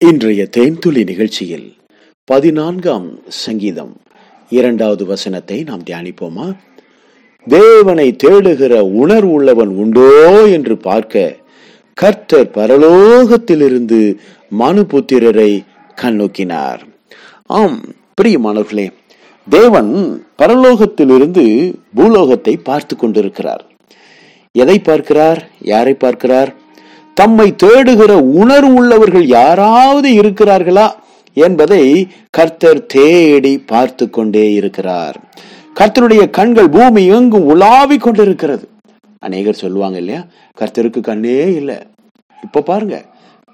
இன்றைய தேன்துளி நிகழ்ச்சியில் பதினான்காம் சங்கீதம் இரண்டாவது வசனத்தை நாம் தியானிப்போமா? தேவனை தேடுகிற உணர்வு உள்ளவன் உண்டோ என்று பார்க்க கர்த்தர் பரலோகத்திலிருந்து மனுபுத்திரரை கண்ணோக்கினார். ஆம் பிரியமானவர்களே தேவன் பரலோகத்திலிருந்து பூலோகத்தை பார்த்து கொண்டிருக்கிறார். எதை பார்க்கிறார்? யாரை பார்க்கிறார்? தம்மை தேடுகிற உணர்வு உள்ளவர்கள் யாராவது இருக்கிறார்களா என்பதை கர்த்தர் தேடி பார்த்து கொண்டே இருக்கிறார். கர்த்தருடைய கண்கள் பூமி எங்கும் உலாவிக் கொண்டிருக்கிறது. அநேகர் சொல்லுவாங்க இல்லையா? கர்த்தருக்கு கண்ணே இல்லை. இப்ப பாருங்க.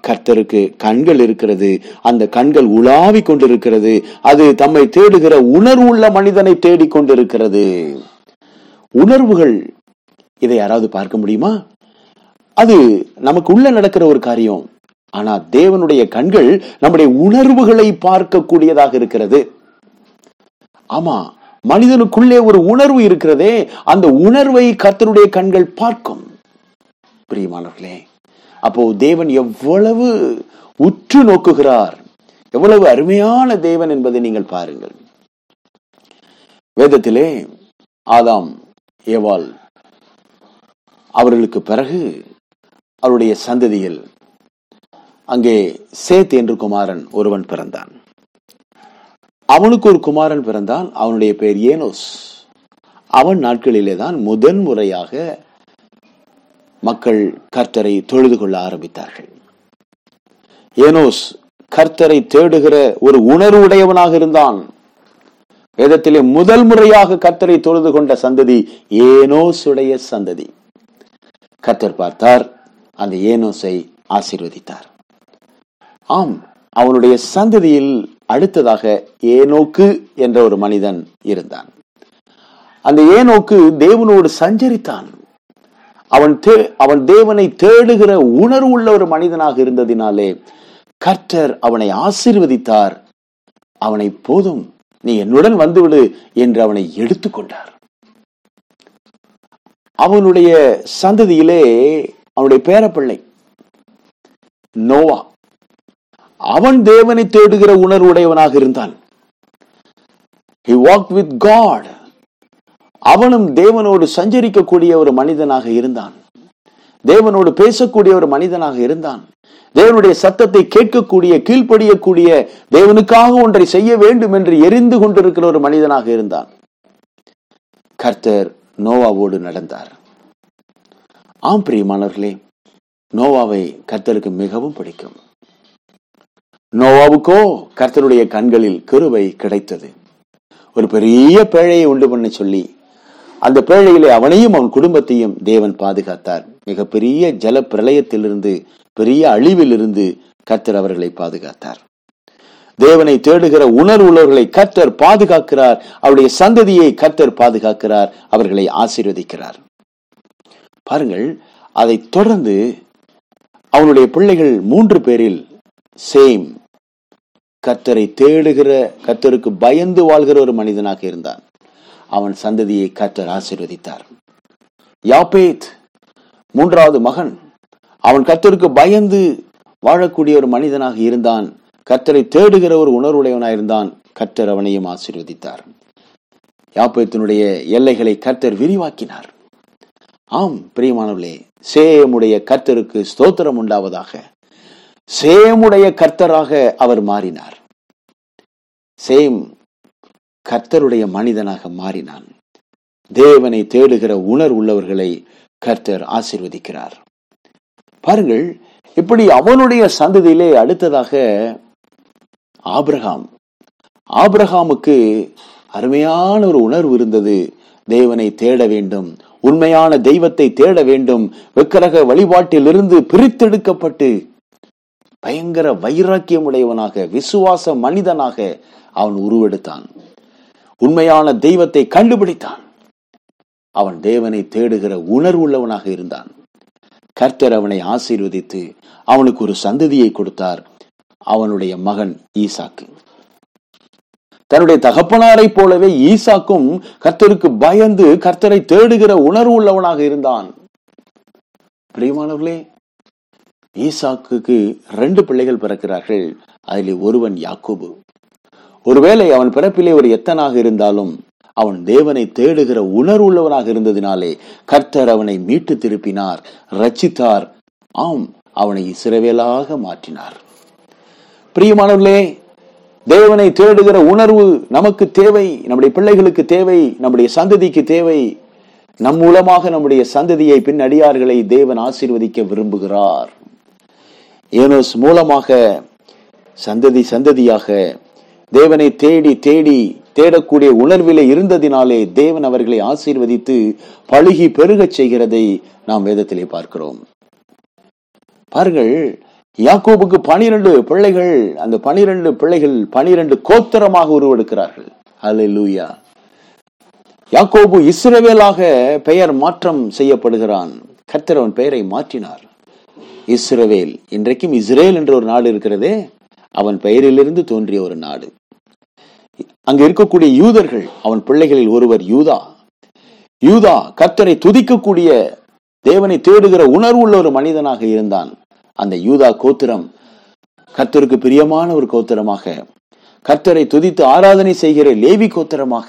கர்த்தருக்கு கண்கள் இருக்கிறது. அந்த கண்கள் உலாவிக் கொண்டிருக்கிறது. அது தம்மை தேடுகிற உணர்வுள்ள மனிதனை தேடிக்கொண்டிருக்கிறது உணர்வுகள் இதை யாராவது பார்க்க முடியுமா? அது நமக்கு உள்ள நடக்கிற ஒரு காரியம். ஆனா தேவனுடைய கண்கள் நம்முடைய உணர்வுகளை பார்க்கக்கூடியதாக இருக்கிறது. ஆமா மனிதனுக்குள்ளே ஒரு உணர்வு இருக்கிறதே அந்த உணர்வை கர்த்தருடைய கண்கள் பார்க்கும். பிரியமானவர்களே அப்போ தேவன் எவ்வளவு உற்று நோக்குகிறார். எவ்வளவு அருமையான தேவன் என்பதை நீங்கள் பாருங்கள். வேதத்திலே ஆதாம் ஏவாள் அவர்களுக்கு பிறகு அவருடைய சந்ததியில் அங்கே சேத் என்று குமாரன் ஒருவன் பிறந்தான். அவனுக்கு ஒரு குமாரன் பிறந்தான். அவனுடைய பெயர் ஏனோஸ். அவன் நாட்களிலே தான் முதன் முறையாக மக்கள் கர்த்தரை தொழுது கொள்ள ஆரம்பித்தார்கள். ஏனோஸ் கர்த்தரை தேடுகிற ஒரு உணர்வு உடையவனாக இருந்தான். வேதத்திலே முதல் முறையாக கர்த்தரை தொழுது கொண்ட சந்ததி ஏனோசுடைய சந்ததி. கர்த்தர் பார்த்தார் அந்த ஏனோஸை ஆசீர்வதித்தார். ஆம் அவனுடைய சந்ததியில் அடுத்ததாக ஏனோக்கு என்ற ஒரு மனிதன் இருந்தான். அந்த ஏனோக்கு தேவனோடு சஞ்சரித்தான். அவன் அவன் தேவனை தேடுகிற உணர்வு உள்ள ஒரு மனிதனாக இருந்ததினாலே கர்த்தர் அவனை ஆசீர்வதித்தார். அவனை போதும் நீ என்னுடன் வந்துவிடு என்று அவனை எடுத்துக்கொண்டார். அவனுடைய சந்ததியிலே அவனுடைய பேரப்பிள்ளை நோவா. அவன் தேவனை தேடுகிற உணர்வுடையவனாக இருந்தான். ஹி வாக் வித் காட் அவனும் தேவனோடு சஞ்சரிக்கக்கூடிய ஒரு மனிதனாக இருந்தான். தேவனோடு பேசக்கூடிய ஒரு மனிதனாக இருந்தான். தேவனுடைய சத்தத்தை கேட்கக்கூடிய கீழ்ப்படியக்கூடிய தேவனுக்காக ஒன்றை செய்ய வேண்டும் என்று எரிந்து கொண்டிருக்கிற ஒரு மனிதனாக இருந்தான். கர்த்தர் நோவாவோடு நடந்தார். ஆம் பிரியமானவர்களே நோவாவை கர்த்தருக்கு மிகவும் பிடிக்கும். நோவாவுக்கோ கர்த்தருடைய கண்களில் கிருவை கிடைத்தது. ஒரு பெரிய பேழையை உண்டு பண்ண சொல்லி அந்த பேழையிலே அவனையும் அவன் குடும்பத்தையும் தேவன் பாதுகாத்தார். மிகப்பெரிய ஜல பிரளயத்திலிருந்து பெரிய அழிவிலிருந்து கர்த்தர் அவர்களை பாதுகாத்தார். தேவனை தேடுகிற உணர்வுள்ளவர்களை கர்த்தர் பாதுகாக்கிறார். அவருடைய சந்ததியை கர்த்தர் பாதுகாக்கிறார். அவர்களை ஆசீர்வதிக்கிறார். பாருங்கள் அதை தொடர்ந்து அவனுடைய பிள்ளைகள் மூன்று பேரில் சேம் கத்தரை தேடுகிற கர்த்தருக்கு பயந்து வாழ்கிற ஒரு மனிதனாக இருந்தான். அவன் சந்ததியை கத்தர் ஆசீர்வதித்தார். யாபேத் மூன்றாவது மகன் அவன் கத்தருக்கு பயந்து வாழக்கூடிய ஒரு மனிதனாக இருந்தான். கத்தரை தேடுகிற ஒரு உணர்வுடையவனாக இருந்தான். கத்தர் அவனையும் ஆசீர்வதித்தார். யாப்பேத்தினுடைய எல்லைகளை கர்த்தர் விரிவாக்கினார். ஆம் பிரியமானவர்களே சேமுடைய கர்த்தருக்கு ஸ்தோத்திரம் உண்டாவதாக. சேமுடைய கர்த்தராக அவர் மாறினார். சேம் கர்த்தருடைய மனிதனாக மாறினான். தேவனை தேடுகிற உணர் உள்ளவர்களை கர்த்தர் ஆசிர்வதிக்கிறார். பாருங்கள் இப்படி அவனுடைய சந்ததியிலே அடுத்ததாக ஆபிரகாம். ஆபிரகாமுக்கு அருமையான ஒரு உணர்வு இருந்தது. தேவனை தேட வேண்டும் உண்மையான தெய்வத்தை தேட வேண்டும். விக்கிரக வழிபாட்டிலிருந்து பிரித்தெடுக்கப்பட்டு பயங்கர வைராக்கியம் உடையவனாக விசுவாச மனிதனாக அவன் உருவெடுத்தான். உண்மையான தெய்வத்தை கண்டுபிடித்தான். அவன் தேவனை தேடுகிற உணர்வுள்ளவனாக இருந்தான். கர்த்தர் அவனை ஆசீர்வதித்து அவனுக்கு ஒரு சந்ததியை கொடுத்தார். அவனுடைய மகன் ஈசாக்கு. தன்னுடைய தகப்பனாரை போலவே ஈசாக்கும் கர்த்தருக்கு பயந்து கர்த்தரை தேடுகிற உணர்வு உள்ளவனாக இருந்தான். பிரியமானவர்களே ஈசாக்கு ரெண்டு பிள்ளைகள் பிறக்கிறார்கள். அதில் ஒருவன் யாக்கோபு. ஒருவேளை அவன் பிறப்பிலே ஒரு எத்தனாக இருந்தாலும் அவன் தேவனை தேடுகிற உணர்வுள்ளவனாக இருந்ததினாலே கர்த்தர் அவனை மீட்டு திருப்பினார் ரச்சித்தார் ஆம் அவனை சிறவேலாக மாற்றினார். பிரியமானவர்களே தேவனை தேடுகிற உணர்வு நமக்கு தேவை நம்முடைய பிள்ளைகளுக்கு தேவை நம்முடைய சந்ததிக்கு தேவை. நம் மூலமாக நம்முடைய சந்ததியை பின் அடியார்களை தேவன் ஆசீர்வதிக்க விரும்புகிறார். ஏனோஸ் மூலமாக சந்ததி சந்ததியாக தேவனை தேடி தேடி தேடக்கூடிய உணர்விலே இருந்ததினாலே தேவன் அவர்களை ஆசீர்வதித்து பழுகி பெருகச் செய்கிறதை நாம் வேதத்திலே பார்க்கிறோம். பாருங்கள் யாக்கோபுக்கு பனிரெண்டு பிள்ளைகள் அந்த பனிரெண்டு பிள்ளைகள் பனிரெண்டு கோத்தரமாக உருவெடுக்கிறார்கள். அல்லேலூயா யாக்கோபு இஸ்ரவேலாக பெயர் மாற்றம் செய்யப்படுகிறான். கர்த்தர் அவன் பெயரை மாற்றினார். இஸ்ரவேல் இன்றைக்கும் இஸ்ரேல் என்ற ஒரு நாடு இருக்கிறதே அவன் பெயரிலிருந்து தோன்றிய ஒரு நாடு. அங்கு இருக்கக்கூடிய யூதர்கள் அவன் பிள்ளைகளில் ஒருவர் யூதா. யூதா கர்த்தரை துதிக்கக்கூடிய தேவனை தேடுகிற உணர்வுள்ள ஒரு மனிதனாக இருந்தான். அந்த யூதா கோத்திரம் கர்த்தருக்கு பிரியமான ஒரு கோத்திரமாக கர்த்தரை துதித்து ஆராதனை செய்கிற லேவி கோத்திரமாக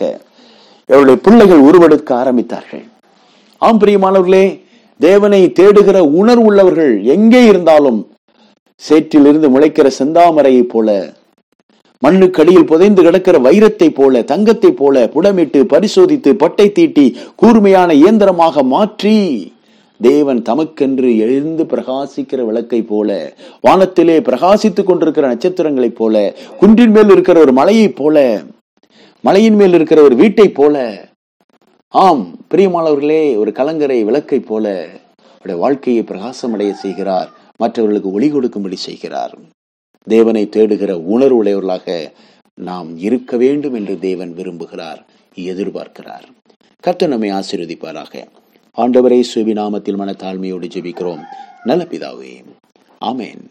அவருடைய பிள்ளைகள் உருவெடுக்க ஆரம்பித்தார்கள். ஆம் பிரியமானவர்களே தேவனை தேடுகிற உணர்வுள்ளவர்கள் எங்கே இருந்தாலும் சேற்றிலிருந்து முளைக்கிற செந்தாமரையைப் போல மண்ணுக்கடியில் புதைந்து கிடக்கிற வைரத்தை போல தங்கத்தை போல புடமிட்டு பரிசோதித்து பட்டை தீட்டி கூர்மையான இயந்திரமாக மாற்றி தேவன் தமக்கென்று எழுந்து பிரகாசிக்கிற விளக்கை போல வானத்திலே பிரகாசித்துக் கொண்டிருக்கிற நட்சத்திரங்களைப் போல குன்றின் மேல் இருக்கிற ஒரு மலையைப் போல மலையின் மேல் இருக்கிற ஒரு வீட்டைப் போல ஆம் பிரியமானவர்களே ஒரு கலங்கரை விளக்கை போல அவருடைய வாழ்க்கையை பிரகாசமடைய செய்கிறார் மற்றவர்களுக்கு ஒளி கொடுக்கும்படி செய்கிறார். தேவனை தேடுகிற உணர்வுடையவர்களாக நாம் இருக்க வேண்டும் என்று தேவன் விரும்புகிறார் எதிர்பார்க்கிறார். கர்த்தர் நம்மை ஆசீர்வதிப்பாராக. ஆண்டவரே சுவி நாமத்தில் மன தாழ்மையோடு ஜெபிக்கிறோம். நல்ல பிதாவே ஆமேன்.